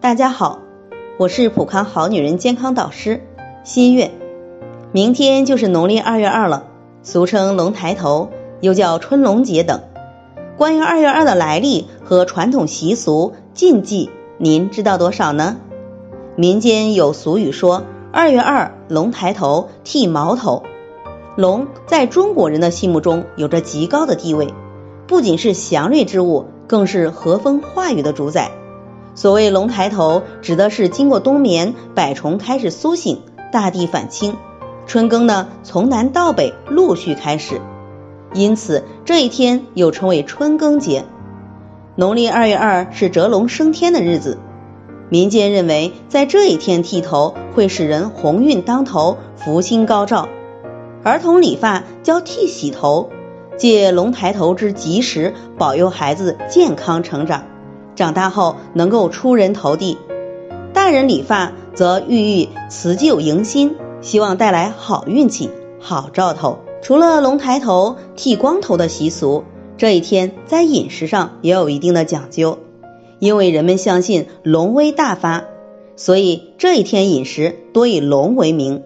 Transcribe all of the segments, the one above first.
大家好，我是普康好女人健康导师新月。明天就是农历二月二了，俗称龙抬头，又叫春龙节等。关于二月二的来历和传统习俗禁忌，您知道多少呢？民间有俗语说：“二月二，龙抬头，剃毛头。”龙在中国人的心目中有着极高的地位，不仅是祥瑞之物，更是和风化雨的主宰。所谓“龙抬头”，指的是经过冬眠，百虫开始苏醒，大地返青，春耕呢从南到北陆续开始，因此这一天又称为春耕节。农历二月二是蛰龙升天的日子，民间认为在这一天剃头会使人鸿运当头，福星高照。儿童理发叫剃洗头，借龙抬头之吉时，保佑孩子健康成长。长大后能够出人头地，大人理发则寓意辞旧迎新，希望带来好运气、好兆头。除了龙抬头、剃光头的习俗，这一天在饮食上也有一定的讲究，因为人们相信龙威大发，所以这一天饮食多以龙为名。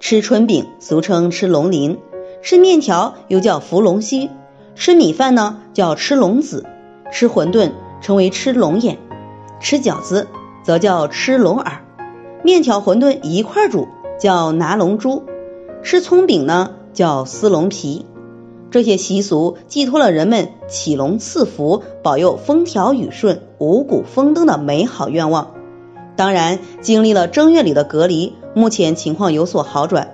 吃春饼俗称吃龙鳞，吃面条又叫伏龙须，吃米饭呢叫吃龙子，吃馄饨。称为吃龙眼，吃饺子则叫吃龙耳，面条馄饨一块煮叫拿龙珠，吃葱饼呢叫撕龙皮。这些习俗寄托了人们祈龙赐福、保佑风调雨顺、五谷丰登的美好愿望。当然，经历了正月里的隔离，目前情况有所好转，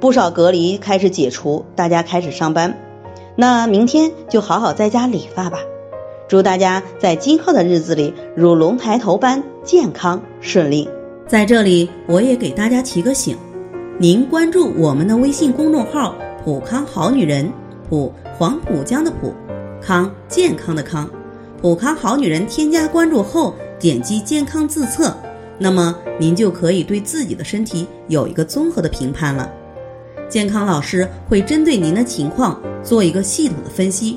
不少隔离开始解除，大家开始上班。那明天就好好在家理发吧。祝大家在今后的日子里如龙抬头般健康顺利。在这里，我也给大家提个醒：您关注我们的微信公众号“普康好女人”，普黄浦江的浦，康健康的康，普康好女人。添加关注后，点击健康自测，那么您就可以对自己的身体有一个综合的评判了。健康老师会针对您的情况做一个系统的分析。